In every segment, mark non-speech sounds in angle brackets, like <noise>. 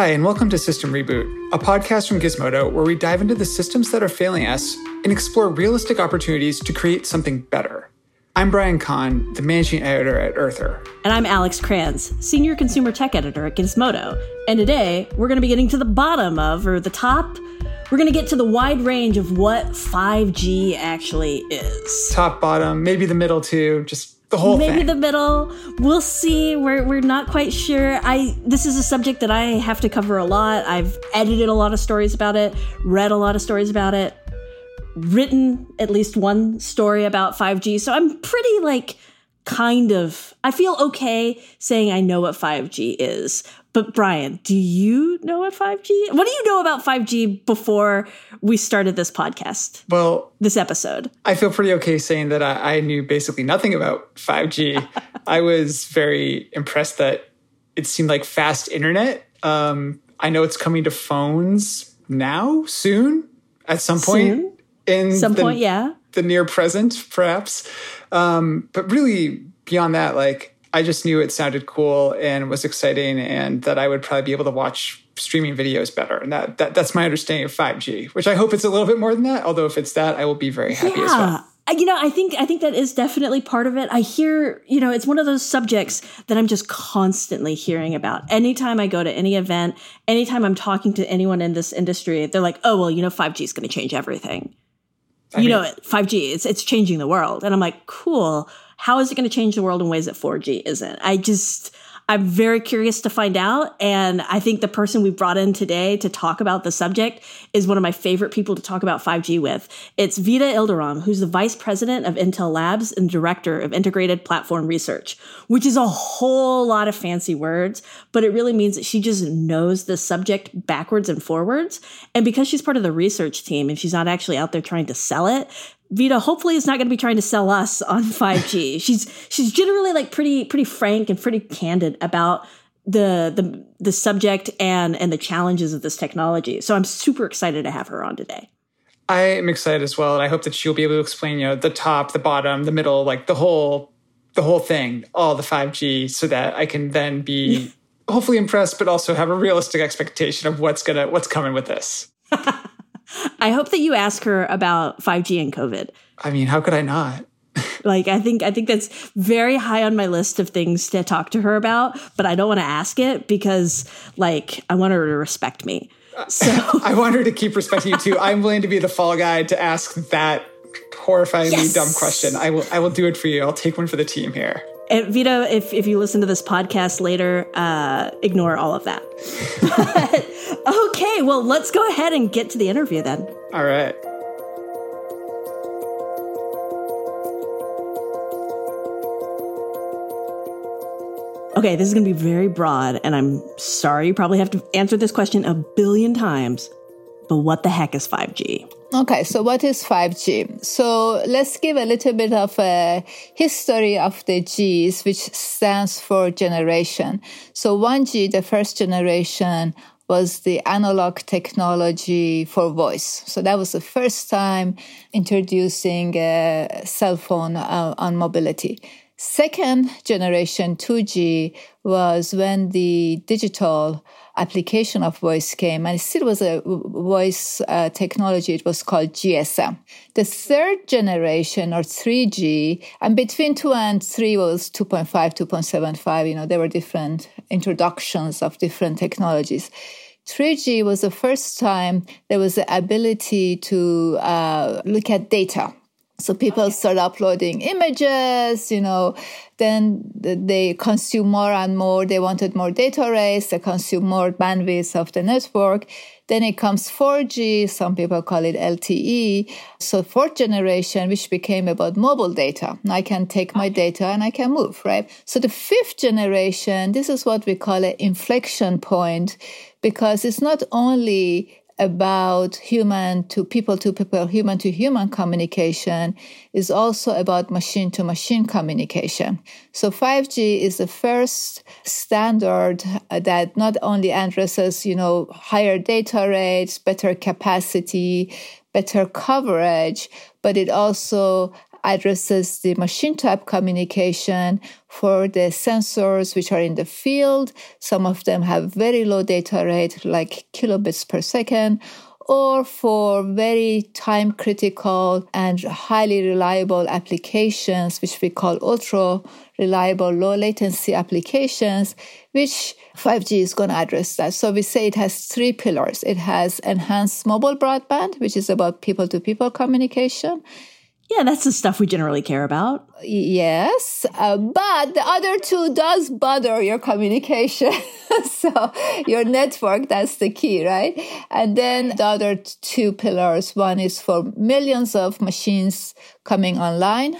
Hi, and welcome to System Reboot, a podcast from Gizmodo where we dive into the systems that are failing us and explore realistic opportunities to create something better. I'm Brian Kahn, the managing editor at Earther. And I'm Alex Cranz, senior consumer tech editor at Gizmodo. And today, we're going to be getting to the bottom of, or the top, we're going to get to the wide range of what 5G actually is. Top, bottom, maybe the middle too, just the whole thing. maybe thing. the middle we'll see we're, we're not quite sure i this is a subject that i have to cover a lot i've edited a lot of stories about it read a lot of stories about it written at least one story about 5g so i'm pretty like kind of i feel okay saying i know what 5g is but Brian, do you know what 5G? What do you know about 5G before we started this podcast? Well, this episode. I feel pretty okay saying that I, I knew basically nothing about 5G. <laughs> I was very impressed that it seemed like fast internet. Um, I know it's coming to phones now, soon, at some point. Soon? In some the, point, yeah. The near present, perhaps. Um, but really, beyond that, like I just knew it sounded cool and was exciting, and that I would probably be able to watch streaming videos better. And that, that that's my understanding of 5G, which I hope it's a little bit more than that. Although if it's that, I will be very happy yeah. as well. You know, I think I think that is definitely part of it. I hear, you know, it's one of those subjects that I'm just constantly hearing about. Anytime I go to any event, anytime I'm talking to anyone in this industry, they're like, "Oh, well, you know, 5G is going to change everything." I you mean, know, 5G, it's it's changing the world. And I'm like, "Cool." How is it going to change the world in ways that 4G isn't? I just, I'm very curious to find out. And I think the person we brought in today to talk about the subject is one of my favorite people to talk about 5G with. It's Vida Ilderem, who's the vice president of Intel Labs and director of integrated platform research, which is a whole lot of fancy words, but it really means that she just knows the subject backwards and forwards. And because she's part of the research team and she's not actually out there trying to sell it, Vida hopefully is not going to be trying to sell us on <laughs> 5G. she's she's generally like pretty pretty frank and pretty candid about the the the subject and and the challenges of this technology. So I'm super excited to have her on today. I am excited as well, and I hope that she'll be able to explain, you know, the top, the bottom, the middle, like the whole the whole thing, all the 5G, so that I can then be <laughs> hopefully impressed, but also have a realistic expectation of what's gonna what's coming with this. <laughs> I hope that you ask her about 5G and COVID. I mean, how could I not? like I think I think that's very high on my list of things to talk to her about, but I don't want to ask it because like I want her to respect me. So <laughs> I want her to keep respecting you too. I'm willing to be the fall guy to ask that horrifyingly yes! dumb question. I will I will do it for you. I'll take one for the team here. And Vida, if, if you listen to this podcast later, uh, ignore all of that. <laughs> but, okay, well, let's go ahead and get to the interview then. All right. Okay, this is going to be very broad, and I'm sorry you probably have to answer this question a billion times, but what the heck is 5G? Okay, so what is 5G? So let's give a little bit of a history of the G's, which stands for generation. So 1G, the first generation, was the analog technology for voice. So that was the first time introducing a cell phone uh, on mobility. Second generation 2G was when the digital application of voice came and it still was a voice uh, technology. It was called GSM. The third generation or 3G and between two and three was 2.5, 2.75. You know, there were different introductions of different technologies. 3G was the first time there was the ability to uh, look at data So people start uploading images, you know, then they consume more and more. They wanted more data rates, they consume more bandwidth of the network. Then it comes 4G, some people call it LTE. So fourth generation, which became about mobile data. I can take my data and I can move, right? So the fifth generation, this is what we call an inflection point because it's not only about human to people to people, human to human communication is also about machine to machine communication. So 5G is the first standard that not only addresses, you know, higher data rates, better capacity, better coverage, but it also addresses the machine type communication for the sensors which are in the field. Some of them have very low data rate, like kilobits per second, or for very time critical and highly reliable applications, which we call ultra reliable low latency applications, which 5G is going to address that. So we say it has three pillars. It has enhanced mobile broadband, which is about people to people communication. Yeah, that's the stuff we generally care about. Yes, uh, but the other two does bother your communication. <laughs> so your network, that's the key, right? And then the other two pillars, one is for millions of machines coming online.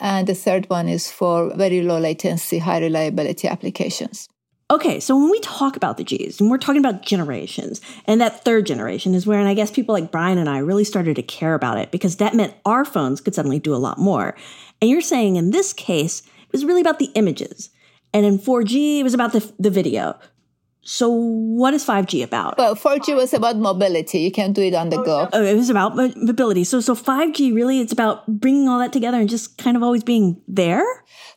And the third one is for very low latency, high reliability applications. Okay, so when we talk about the G's, and we're talking about generations, and that third generation is where, and I guess people like Brian and I really started to care about it because that meant our phones could suddenly do a lot more. And you're saying in this case, it was really about the images. And in 4G, it was about the, the video. So what is 5G about? Well, 4G was about mobility. You can't do it on the go. Oh, oh it was about mobility. So so 5G really it's about bringing all that together and just kind of always being there?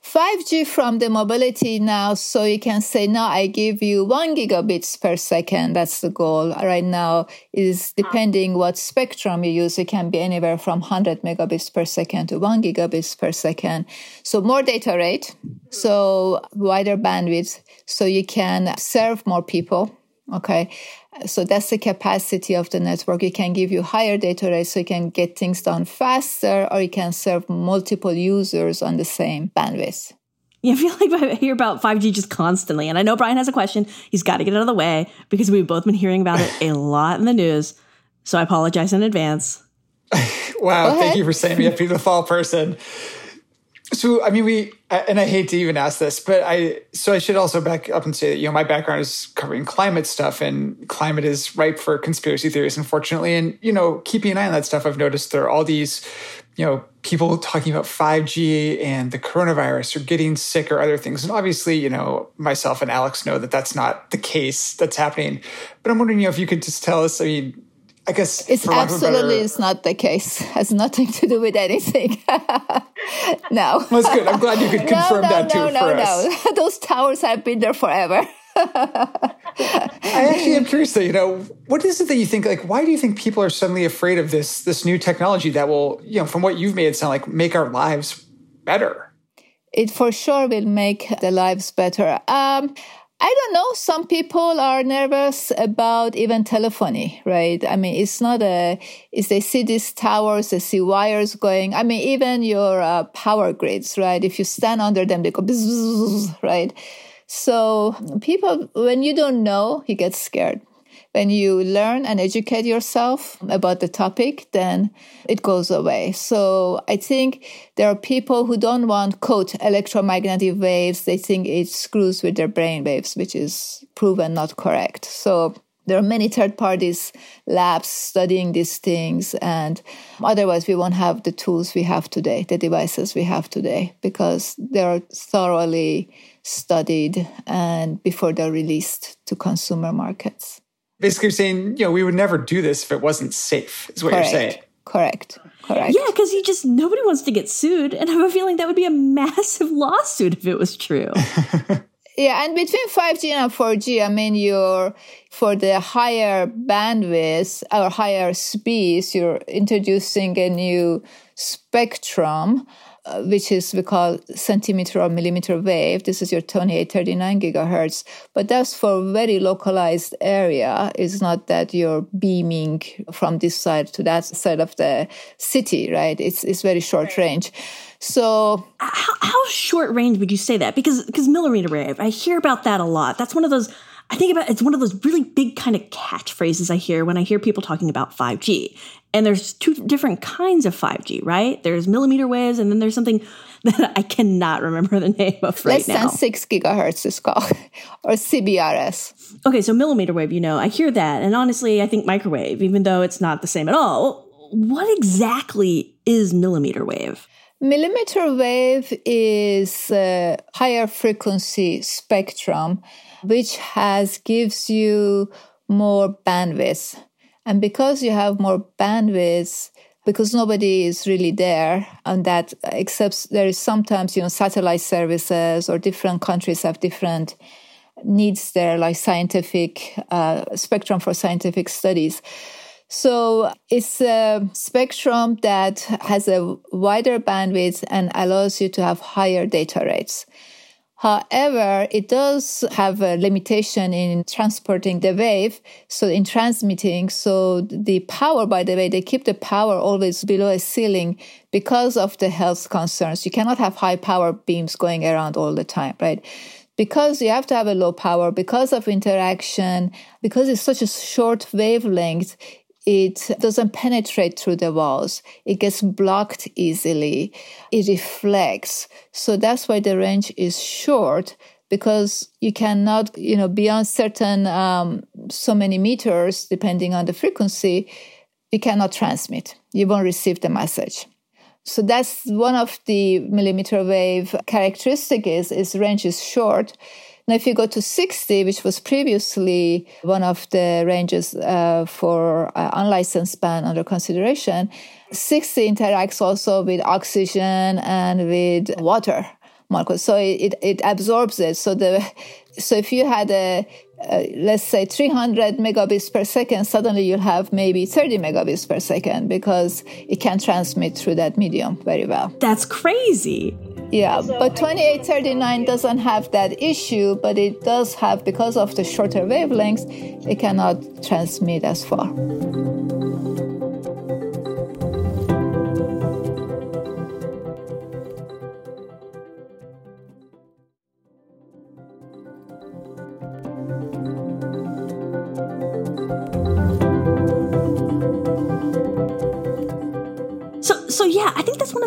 5G from the mobility now, so you can say, now I give you one gigabits per second. That's the goal right now is ah. depending what spectrum you use. It can be anywhere from 100 megabits per second to one gigabits per second. So more data rate. Hmm. So wider bandwidth. So you can serve more people. Okay. So that's the capacity of the network. It can give you higher data rates so you can get things done faster or you can serve multiple users on the same bandwidth. Yeah, I feel <laughs> like I hear about 5G just constantly. And I know Brian has a question. He's got to get out of the way because we've both been hearing about it a <laughs> lot in the news. So I apologize in advance. <laughs> wow. Thank you for saying me a beautiful person. So, I mean, we, and I hate to even ask this, but I, so I should also back up and say that, you know, my background is covering climate stuff and climate is ripe for conspiracy theories, unfortunately. And, you know, keeping an eye on that stuff, I've noticed there are all these, you know, people talking about 5G and the coronavirus or getting sick or other things. And obviously, you know, myself and Alex know that that's not the case that's happening. But I'm wondering, you know, if you could just tell us, I mean, I guess it's absolutely better... it's not the case. <laughs> Has nothing to do with anything. <laughs> no. Well, that's good. I'm glad you could <laughs> confirm no, no, that too no, for no, us. No, Those towers have been there forever. I actually am curious though, you know, what is it that you think like why do you think people are suddenly afraid of this this new technology that will, you know, from what you've made it sound like make our lives better? It for sure will make the lives better. Um, I don't know. Some people are nervous about even telephony, right? I mean, it's not a, if they see these towers, they see wires going. I mean, even your uh, power grids, right? If you stand under them, they go, bzz, right? So people, when you don't know, you get scared when you learn and educate yourself about the topic, then it goes away. So I think there are people who don't want, quote, electromagnetic waves. They think it screws with their brain waves, which is proven not correct. So there are many third parties labs studying these things and otherwise we won't have the tools we have today the devices we have today because they're thoroughly studied and before they're released to consumer markets basically saying, you know, we would never do this if it wasn't safe, is what Correct. you're saying. Correct. Correct. Yeah, because you just nobody wants to get sued, and I have a feeling that would be a <laughs> massive lawsuit if it was true. <laughs> yeah, and between 5G and 4G, I mean, you're for the higher bandwidth or higher speeds, you're introducing a new spectrum Uh, which is we call centimeter or millimeter wave. This is your 2839 gigahertz, but that's for very localized area. It's not that you're beaming from this side to that side of the city, right? It's it's very short range. So how, how short range would you say that? Because because millimeter wave, I hear about that a lot. That's one of those I think about it's one of those really big kind of catchphrases I hear when I hear people talking about 5G. And there's two different kinds of 5G, right? There's millimeter waves, and then there's something <laughs> that I cannot remember the name of right Less now. Less than six gigahertz is called, <laughs> or CBRS. Okay, so millimeter wave, you know, I hear that. And honestly, I think microwave, even though it's not the same at all. What exactly is millimeter wave? Millimeter wave is a higher frequency spectrum which has gives you more bandwidth. And because you have more bandwidth, because nobody is really there and that except there is sometimes, you know, satellite services or different countries have different needs there, like scientific uh, spectrum for scientific studies. So it's a spectrum that has a wider bandwidth and allows you to have higher data rates. However, it does have a limitation in transporting the wave. So in transmitting, so the power, by the way, they keep the power always below a ceiling because of the health concerns. You cannot have high power beams going around all the time, right? Because you have to have a low power, because of interaction, because it's such a short wavelength, it doesn't penetrate through the walls. It gets blocked easily. It reflects. So that's why the range is short because you cannot, you know, beyond certain um, so many meters, depending on the frequency, you cannot transmit. You won't receive the message. So that's one of the millimeter wave characteristic is, is range is short. Now, if you go to 60, which was previously one of the ranges uh, for uh, unlicensed band under consideration, 60 interacts also with oxygen and with water molecules. So it, it absorbs it. So the so if you had a uh, let's say 300 megabits per second, suddenly you'll have maybe 30 megabits per second because it can transmit through that medium very well. That's crazy. Yeah, but 2839 doesn't have that issue, but it does have, because of the shorter wavelengths, it cannot transmit as far.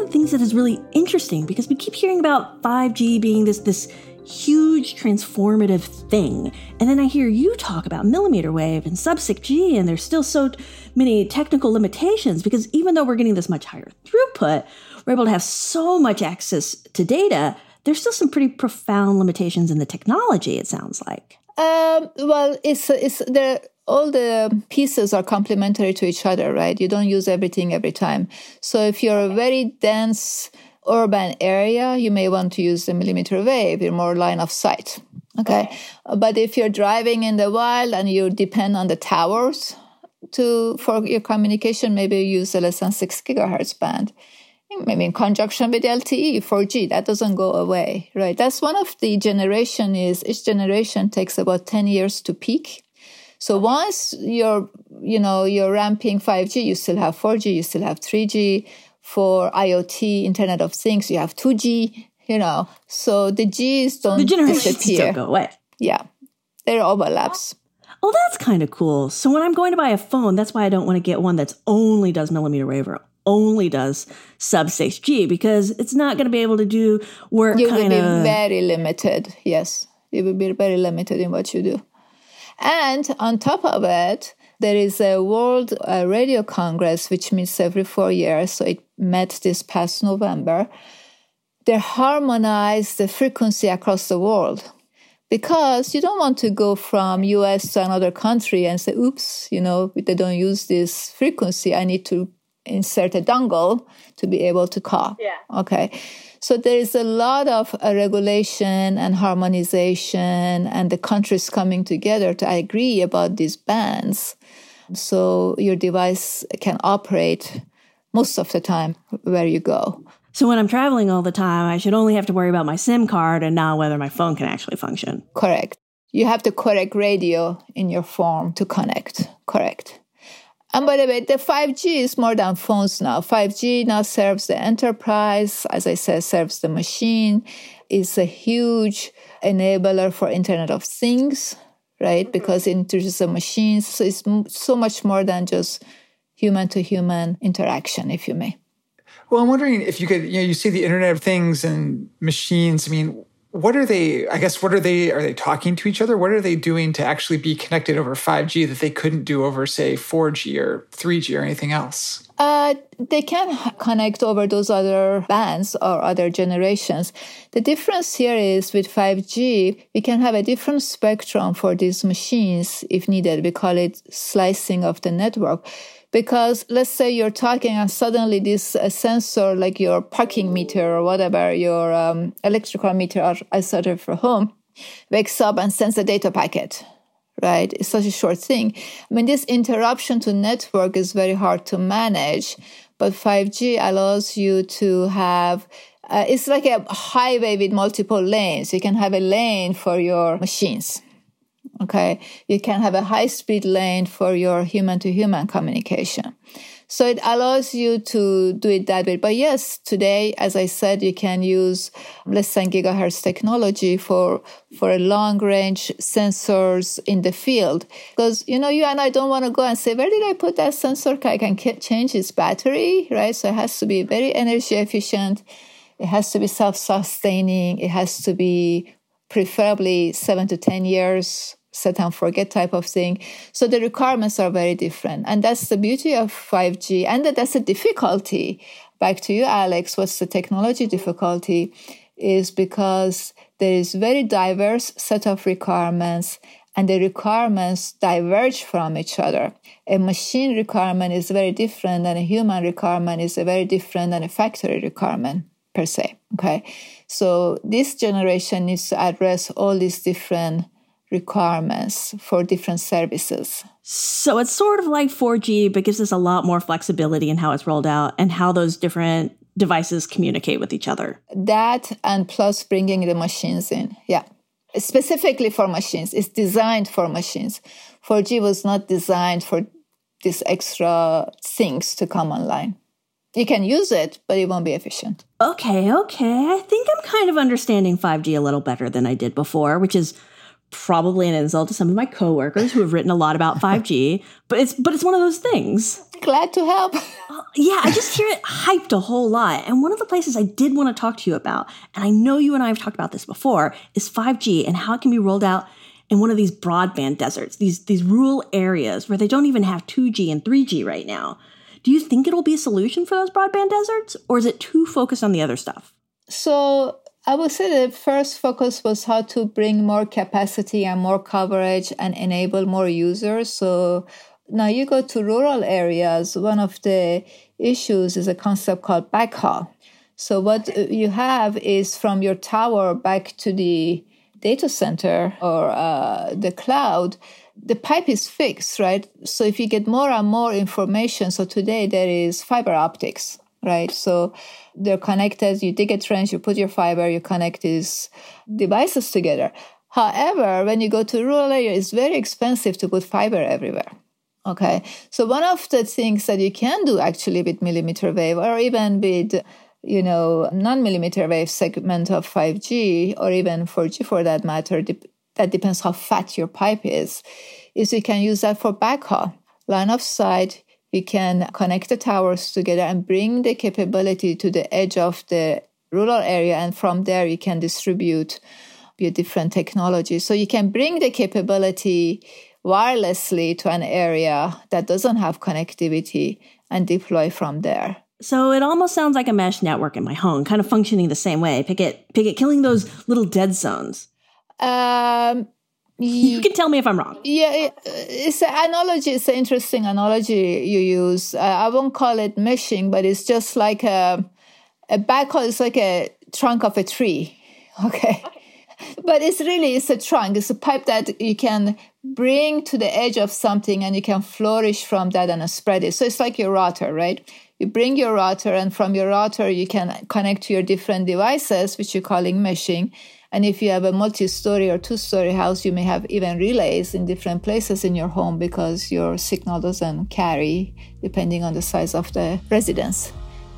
Things that is really interesting because we keep hearing about 5G being this this huge transformative thing. And then I hear you talk about millimeter wave and sub-6 G, and there's still so many technical limitations because even though we're getting this much higher throughput, we're able to have so much access to data. There's still some pretty profound limitations in the technology. It sounds like. Um, well, it's it's there all the pieces are complementary to each other, right? You don't use everything every time. So if you're a very dense urban area, you may want to use the millimeter wave. You're more line of sight. Okay. But if you're driving in the wild and you depend on the towers to, for your communication, maybe you use a less than six gigahertz band. Maybe in conjunction with LTE, 4G, that doesn't go away, right? That's one of the generation is each generation takes about 10 years to peak so once you're, you know, you're ramping 5G, you still have 4G, you still have 3G. For IoT, Internet of Things, you have 2G, you know. So the Gs don't the generations disappear. don't go away. Yeah. There are overlaps. Oh, that's kind of cool. So when I'm going to buy a phone, that's why I don't want to get one that's only does millimeter wave only does sub 6G because it's not going to be able to do work. You will be very limited. Yes, you will be very limited in what you do. And on top of it, there is a World uh, Radio Congress, which meets every four years. So it met this past November. They harmonize the frequency across the world because you don't want to go from US to another country and say, oops, you know, they don't use this frequency. I need to insert a dongle to be able to call. Yeah. Okay. So there is a lot of uh, regulation and harmonization and the countries coming together to agree about these bands. So your device can operate most of the time where you go. So when I'm traveling all the time, I should only have to worry about my SIM card and not whether my phone can actually function. Correct. You have the correct radio in your phone to connect. Correct. And by the way, the 5G is more than phones now. 5G now serves the enterprise, as I said, serves the machine, is a huge enabler for Internet of Things, right? Mm-hmm. Because it introduces the machines. So it's so much more than just human to human interaction, if you may. Well, I'm wondering if you could, you know, you see the Internet of Things and machines. I mean, what are they i guess what are they are they talking to each other? What are they doing to actually be connected over 5g that they couldn't do over say 4g or 3g or anything else uh, they can connect over those other bands or other generations. The difference here is with 5G, we can have a different spectrum for these machines if needed. We call it slicing of the network because let's say you're talking and suddenly this uh, sensor like your parking meter or whatever your um, electrical meter or etc for home wakes up and sends a data packet right it's such a short thing i mean this interruption to network is very hard to manage but 5g allows you to have uh, it's like a highway with multiple lanes you can have a lane for your machines Okay. You can have a high speed lane for your human to human communication. So it allows you to do it that way. But yes, today, as I said, you can use less than gigahertz technology for, for a long range sensors in the field. Because, you know, you and I don't want to go and say, where did I put that sensor? I can change its battery, right? So it has to be very energy efficient. It has to be self sustaining. It has to be preferably seven to 10 years set and forget type of thing. So the requirements are very different. And that's the beauty of 5G. And that's the difficulty. Back to you, Alex. What's the technology difficulty? Is because there is very diverse set of requirements and the requirements diverge from each other. A machine requirement is very different than a human requirement is a very different than a factory requirement per se. Okay. So this generation needs to address all these different requirements for different services. So it's sort of like 4G, but gives us a lot more flexibility in how it's rolled out and how those different devices communicate with each other. That and plus bringing the machines in. Yeah. Specifically for machines. It's designed for machines. 4G was not designed for these extra things to come online. You can use it, but it won't be efficient. Okay, okay. I think I'm kind of understanding 5G a little better than I did before, which is probably an insult to some of my coworkers who have written a lot about <laughs> 5G, but it's but it's one of those things. Glad to help. Uh, yeah, I just hear it hyped a whole lot. And one of the places I did want to talk to you about, and I know you and I have talked about this before, is 5G and how it can be rolled out in one of these broadband deserts, these these rural areas where they don't even have 2G and 3G right now. Do you think it'll be a solution for those broadband deserts or is it too focused on the other stuff? So I would say the first focus was how to bring more capacity and more coverage and enable more users. So now you go to rural areas, one of the issues is a concept called backhaul. So what you have is from your tower back to the data center or uh, the cloud, the pipe is fixed, right? So if you get more and more information, so today there is fiber optics right? So they're connected. You dig a trench, you put your fiber, you connect these devices together. However, when you go to rural area, it's very expensive to put fiber everywhere. Okay. So one of the things that you can do actually with millimeter wave or even with you know, non-millimeter wave segment of 5G or even 4G for that matter, that depends how fat your pipe is, is you can use that for backhaul. Line of sight, we can connect the towers together and bring the capability to the edge of the rural area. And from there, you can distribute your different technologies. So you can bring the capability wirelessly to an area that doesn't have connectivity and deploy from there. So it almost sounds like a mesh network in my home, kind of functioning the same way. Picket, Picket, killing those little dead zones. Um, you can tell me if I'm wrong. Yeah, it's an analogy. It's an interesting analogy you use. Uh, I won't call it meshing, but it's just like a a backhaul It's like a trunk of a tree. Okay. <laughs> okay. But it's really it's a trunk. It's a pipe that you can bring to the edge of something and you can flourish from that and spread it. So it's like your router, right? You bring your router and from your router you can connect to your different devices, which you're calling meshing. And if you have a multi-story or two-story house, you may have even relays in different places in your home because your signal doesn't carry depending on the size of the residence.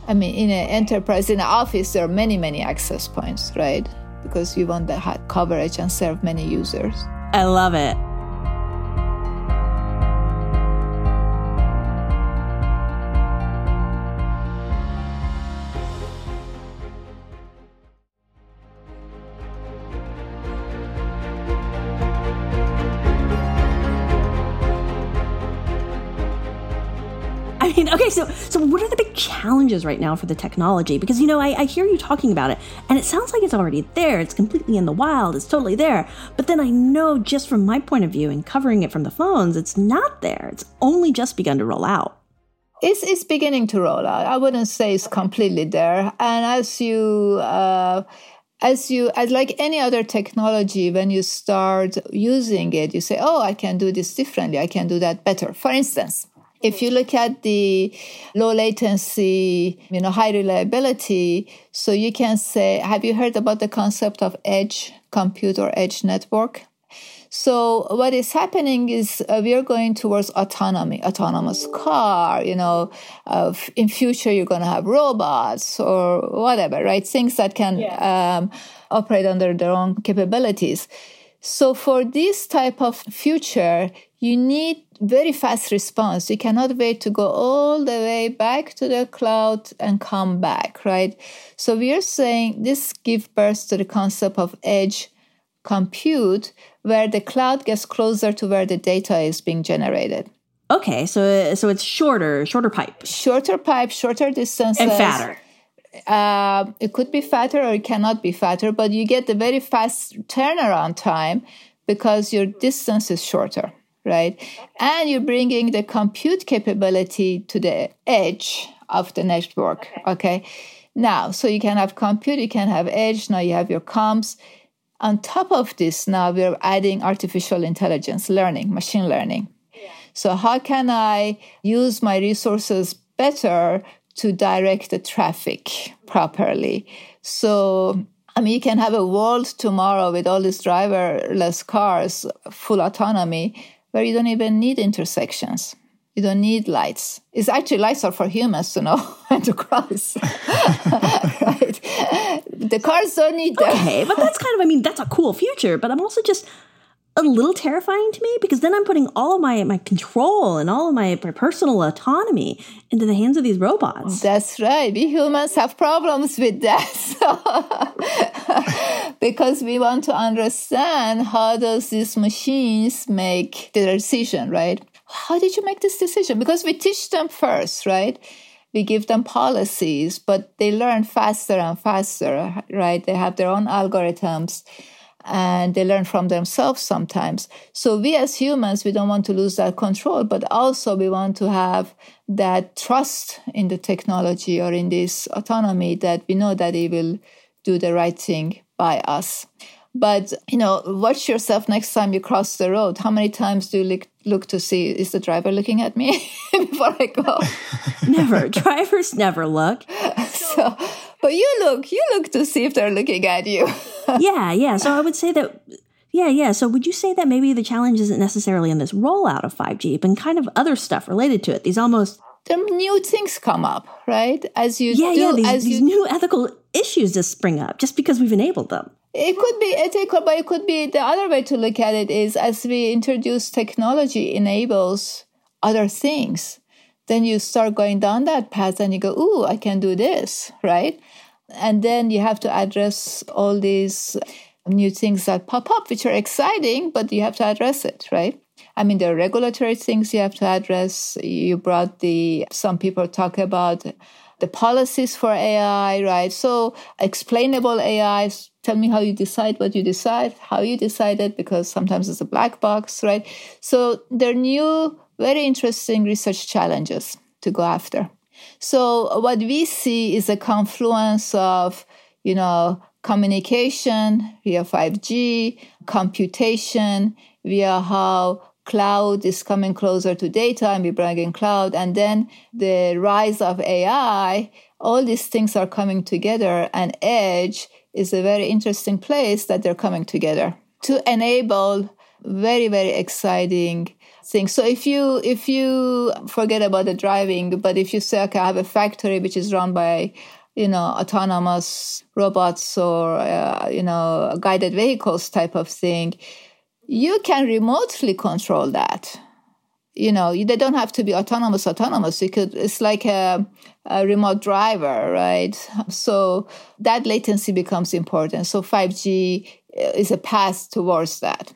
I mean, in an enterprise, in an office, there are many, many access points, right? Because you want the high coverage and serve many users. I love it. So so what are the big challenges right now for the technology? Because you know, I, I hear you talking about it, and it sounds like it's already there. It's completely in the wild. It's totally there. But then I know, just from my point of view and covering it from the phones, it's not there. It's only just begun to roll out. It's, it's beginning to roll out. I wouldn't say it's completely there. And as you uh, as you as like any other technology when you start using it you say oh i can do this differently i can do that better for instance if you look at the low latency, you know, high reliability, so you can say, have you heard about the concept of edge compute or edge network? So what is happening is uh, we are going towards autonomy, autonomous car. You know, uh, in future you're going to have robots or whatever, right? Things that can yeah. um, operate under their own capabilities. So for this type of future, you need very fast response. You cannot wait to go all the way back to the cloud and come back, right? So we are saying this gives birth to the concept of edge compute, where the cloud gets closer to where the data is being generated. Okay, so so it's shorter, shorter pipe, shorter pipe, shorter distances, and fatter. Uh, it could be fatter or it cannot be fatter, but you get the very fast turnaround time because your distance is shorter right? And you're bringing the compute capability to the edge of the network, okay? Now, so you can have compute, you can have edge, now you have your comms. On top of this, now we're adding artificial intelligence, learning, machine learning. So, how can I use my resources better to direct the traffic properly? So, I mean, you can have a world tomorrow with all these driverless cars, full autonomy, where you don't even need intersections. You don't need lights. It's actually lights are for humans to know <laughs> when to cross. <laughs> right? The cars don't need. Okay, but that's kind of, I mean, that's a cool future, but I'm also just a little terrifying to me because then I'm putting all of my, my control and all of my, my personal autonomy into the hands of these robots. That's right. We humans have problems with that. <laughs> <laughs> because we want to understand how does these machines make the decision, right? How did you make this decision? Because we teach them first, right? we give them policies, but they learn faster and faster, right? They have their own algorithms and they learn from themselves sometimes. So we as humans, we don't want to lose that control, but also we want to have that trust in the technology or in this autonomy that we know that it will do the right thing by us. But you know, watch yourself next time you cross the road. How many times do you look, look to see is the driver looking at me <laughs> before I go? <laughs> never. Drivers never look. <laughs> So, but you look, you look to see if they're looking at you. yeah, yeah. So I would say that yeah, yeah. So would you say that maybe the challenge isn't necessarily in this rollout of 5G, but kind of other stuff related to it? These almost the new things come up, right? As you yeah, do, yeah. These, as these you, new ethical issues just spring up just because we've enabled them. It could be ethical, but it could be the other way to look at it is as we introduce technology enables other things. Then you start going down that path and you go, ooh, I can do this, right? And then you have to address all these new things that pop up, which are exciting, but you have to address it, right? I mean, there are regulatory things you have to address. You brought the, some people talk about the policies for AI, right? So explainable AI, tell me how you decide what you decide, how you decide it, because sometimes it's a black box, right? So there are new, very interesting research challenges to go after. So what we see is a confluence of, you know, communication via 5G, computation via how cloud is coming closer to data and we bring in cloud, and then the rise of AI, all these things are coming together, and edge is a very interesting place that they're coming together to enable very, very exciting things. So if you if you forget about the driving, but if you say, okay, I have a factory which is run by you know autonomous robots or uh, you know guided vehicles type of thing, you can remotely control that. You know, they don't have to be autonomous. Autonomous. You could. It's like a, a remote driver, right? So that latency becomes important. So five G uh, is a path towards that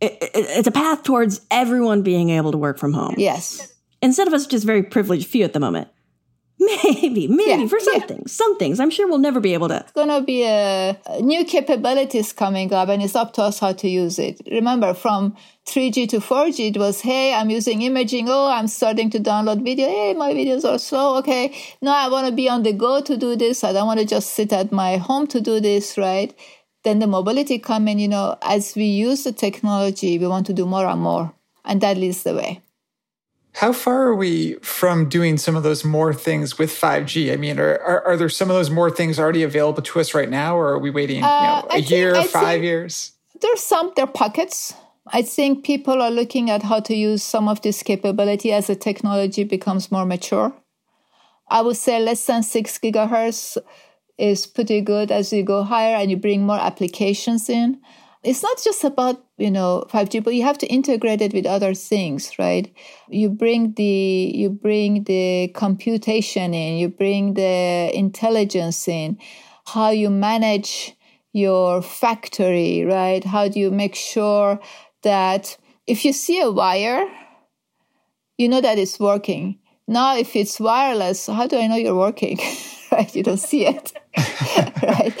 it, it, it's a path towards everyone being able to work from home. Yes. Instead of us just very privileged few at the moment. Maybe, maybe yeah, for some yeah. things, some things. I'm sure we'll never be able to. It's going to be a, a new capabilities coming up, and it's up to us how to use it. Remember, from 3G to 4G, it was, hey, I'm using imaging. Oh, I'm starting to download video. Hey, my videos are slow. Okay. Now I want to be on the go to do this. I don't want to just sit at my home to do this, right? then the mobility come in, you know, as we use the technology, we want to do more and more. And that leads the way. How far are we from doing some of those more things with 5G? I mean, are, are, are there some of those more things already available to us right now, or are we waiting uh, you know, a think, year, I five years? There's some, there are pockets. I think people are looking at how to use some of this capability as the technology becomes more mature. I would say less than six gigahertz is pretty good as you go higher and you bring more applications in. It's not just about, you know, 5G, but you have to integrate it with other things, right? You bring the, you bring the computation in, you bring the intelligence in, how you manage your factory, right? How do you make sure that if you see a wire, you know that it's working. Now, if it's wireless, how do I know you're working? <laughs> right? You don't see it, <laughs> right?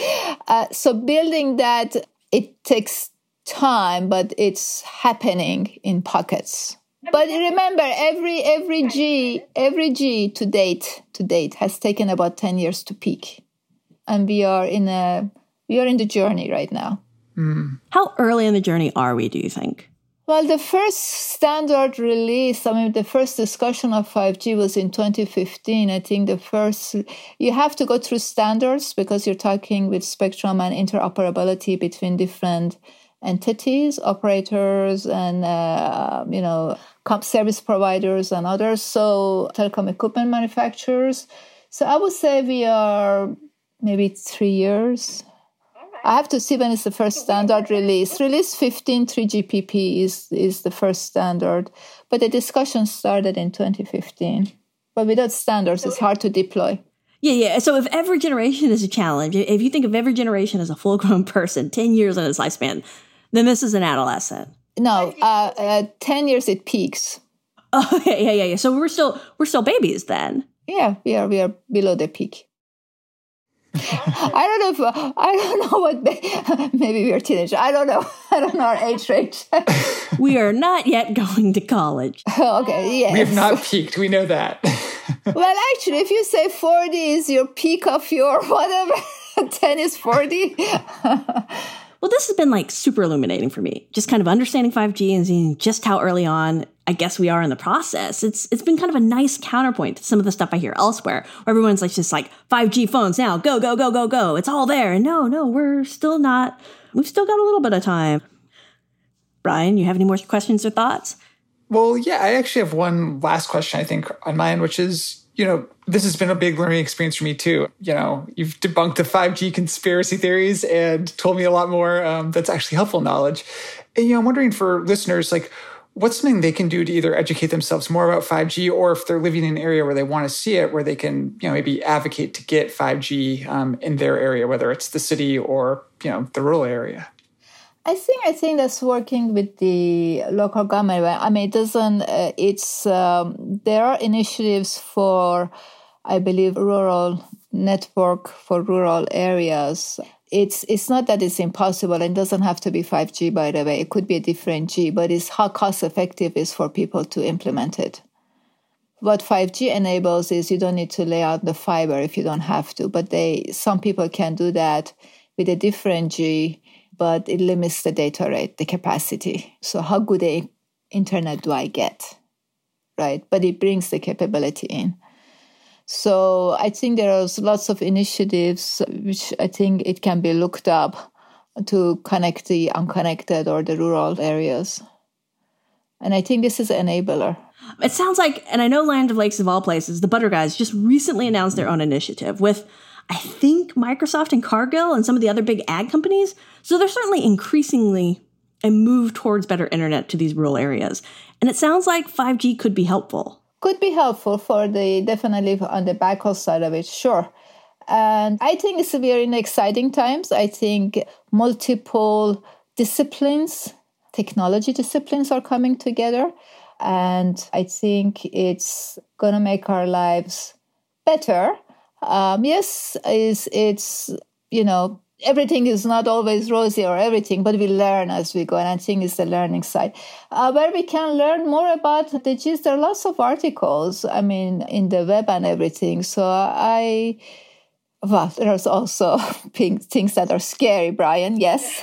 Uh, so building that, it takes time, but it's happening in pockets. But remember, every every G every G to date to date has taken about ten years to peak, and we are in a we are in the journey right now. Mm. How early in the journey are we? Do you think? Well, the first standard release, I mean, the first discussion of 5G was in 2015. I think the first, you have to go through standards because you're talking with spectrum and interoperability between different entities, operators, and, uh, you know, service providers and others. So, telecom equipment manufacturers. So, I would say we are maybe three years I have to see when is the first standard release. Release 15 3GPP is, is the first standard, but the discussion started in 2015. But without standards, it's hard to deploy. Yeah, yeah. So if every generation is a challenge, if you think of every generation as a full grown <laughs> person, 10 years in its lifespan, then this is an adolescent. No, uh, uh, 10 years it peaks. <laughs> Oh, yeah, yeah, yeah. So we're still we're still babies then. Yeah, we are we are below the peak. I don't know if I don't know what <laughs> maybe we are teenagers. I don't know. <laughs> I don't know our age range. <laughs> we are not yet going to college. okay, yes. We have not peaked. We know that. well, actually, if you say 40 is your peak of your whatever, 10 is 40. well, this has been like super illuminating for me. Just kind of understanding 5G and seeing just how early on I guess we are in the process. It's it's been kind of a nice counterpoint to some of the stuff I hear elsewhere, where everyone's like just like 5G phones now, go go go go go. It's all there. And no, no, we're still not. We've still got a little bit of time. Brian, you have any more questions or thoughts? Well, yeah, I actually have one last question I think on my end, which is you know, this has been a big learning experience for me too. You know, you've debunked the 5G conspiracy theories and told me a lot more um, that's actually helpful knowledge. And, you know, I'm wondering for listeners, like, what's something they can do to either educate themselves more about 5G or if they're living in an area where they want to see it, where they can, you know, maybe advocate to get 5G um, in their area, whether it's the city or, you know, the rural area? I think I think that's working with the local government. I mean, it doesn't. Uh, it's um, there are initiatives for, I believe, rural network for rural areas it's it's not that it's impossible and doesn't have to be 5G by the way. It could be a different G, but it's how cost effective is for people to implement it. What 5G enables is you don't need to lay out the fiber if you don't have to, but they some people can do that with a different G, but it limits the data rate, the capacity. So, how good a internet do I get? Right? But it brings the capability in. So, I think there are lots of initiatives which I think it can be looked up to connect the unconnected or the rural areas. And I think this is an enabler. It sounds like, and I know Land of Lakes of all places, the Butter Guys just recently announced their own initiative with, I think, Microsoft and Cargill and some of the other big ag companies. So they're certainly increasingly a move towards better internet to these rural areas. And it sounds like 5G could be helpful. Could be helpful for the definitely on the backhaul side of it, sure. And I think it's very in exciting times. I think multiple disciplines, technology disciplines are coming together. And I think it's going to make our lives better. Um, yes, it's, it's, you know, everything is not always rosy or everything, but we learn as we go. And I think it's the learning side. Uh, where we can learn more about the Gs, there are lots of articles, I mean, in the web and everything. So I, well, there's also <laughs> things that are scary, Brian. Yes. <laughs>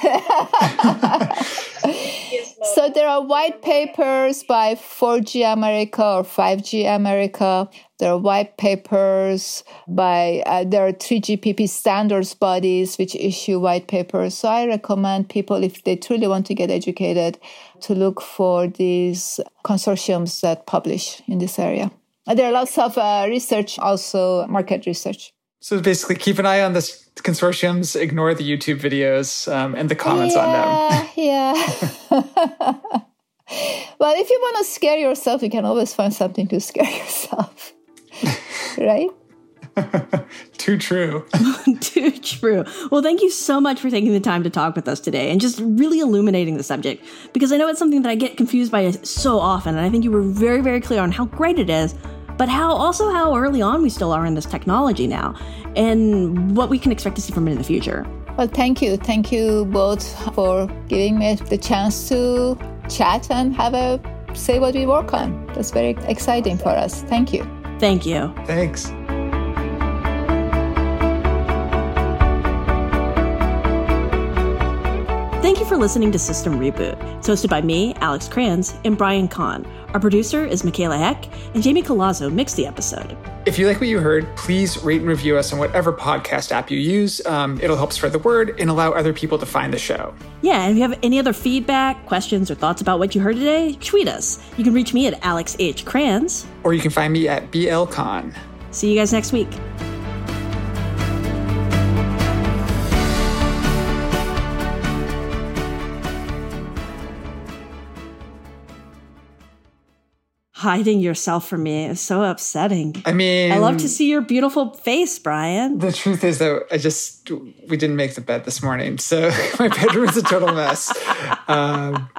so there are white papers by 4G America or 5G America. There are white papers by uh, there are 3GPP standards bodies which issue white papers. So I recommend people if they truly want to get educated to look for these consortiums that publish in this area. And there are lots of uh, research, also market research. So basically, keep an eye on the consortiums, ignore the YouTube videos um, and the comments yeah, on them. Yeah. <laughs> well, if you want to scare yourself, you can always find something to scare <laughs> yourself. right? <laughs> Too true. Too true. Well, thank you so much for taking the time to talk with us today and just really illuminating the subject because I know it's something that I get confused by so often. And I think you were very, very clear on how great it is but how also how early on we still are in this technology now and what we can expect to see from it in the future. Well, thank you. Thank you both for giving me the chance to chat and have a say what we work on. That's very exciting for us. Thank you. Thank you. Thanks. Thank you for listening to System Reboot. It's hosted by me, Alex Cranz, and Brian Kahn. Our producer is Michaela Heck, and Jamie Colazzo mixed the episode. If you like what you heard, please rate and review us on whatever podcast app you use. Um, it'll help spread the word and allow other people to find the show. Yeah, and if you have any other feedback, questions, or thoughts about what you heard today, tweet us. You can reach me at Alex H. Cranz. Or you can find me at blkahn. See you guys next week. Hiding yourself from me is so upsetting. I mean, I love to see your beautiful face, Brian. The truth is, though, I just we didn't make the bed this morning, so <laughs> my bedroom is a total mess. <laughs> Um,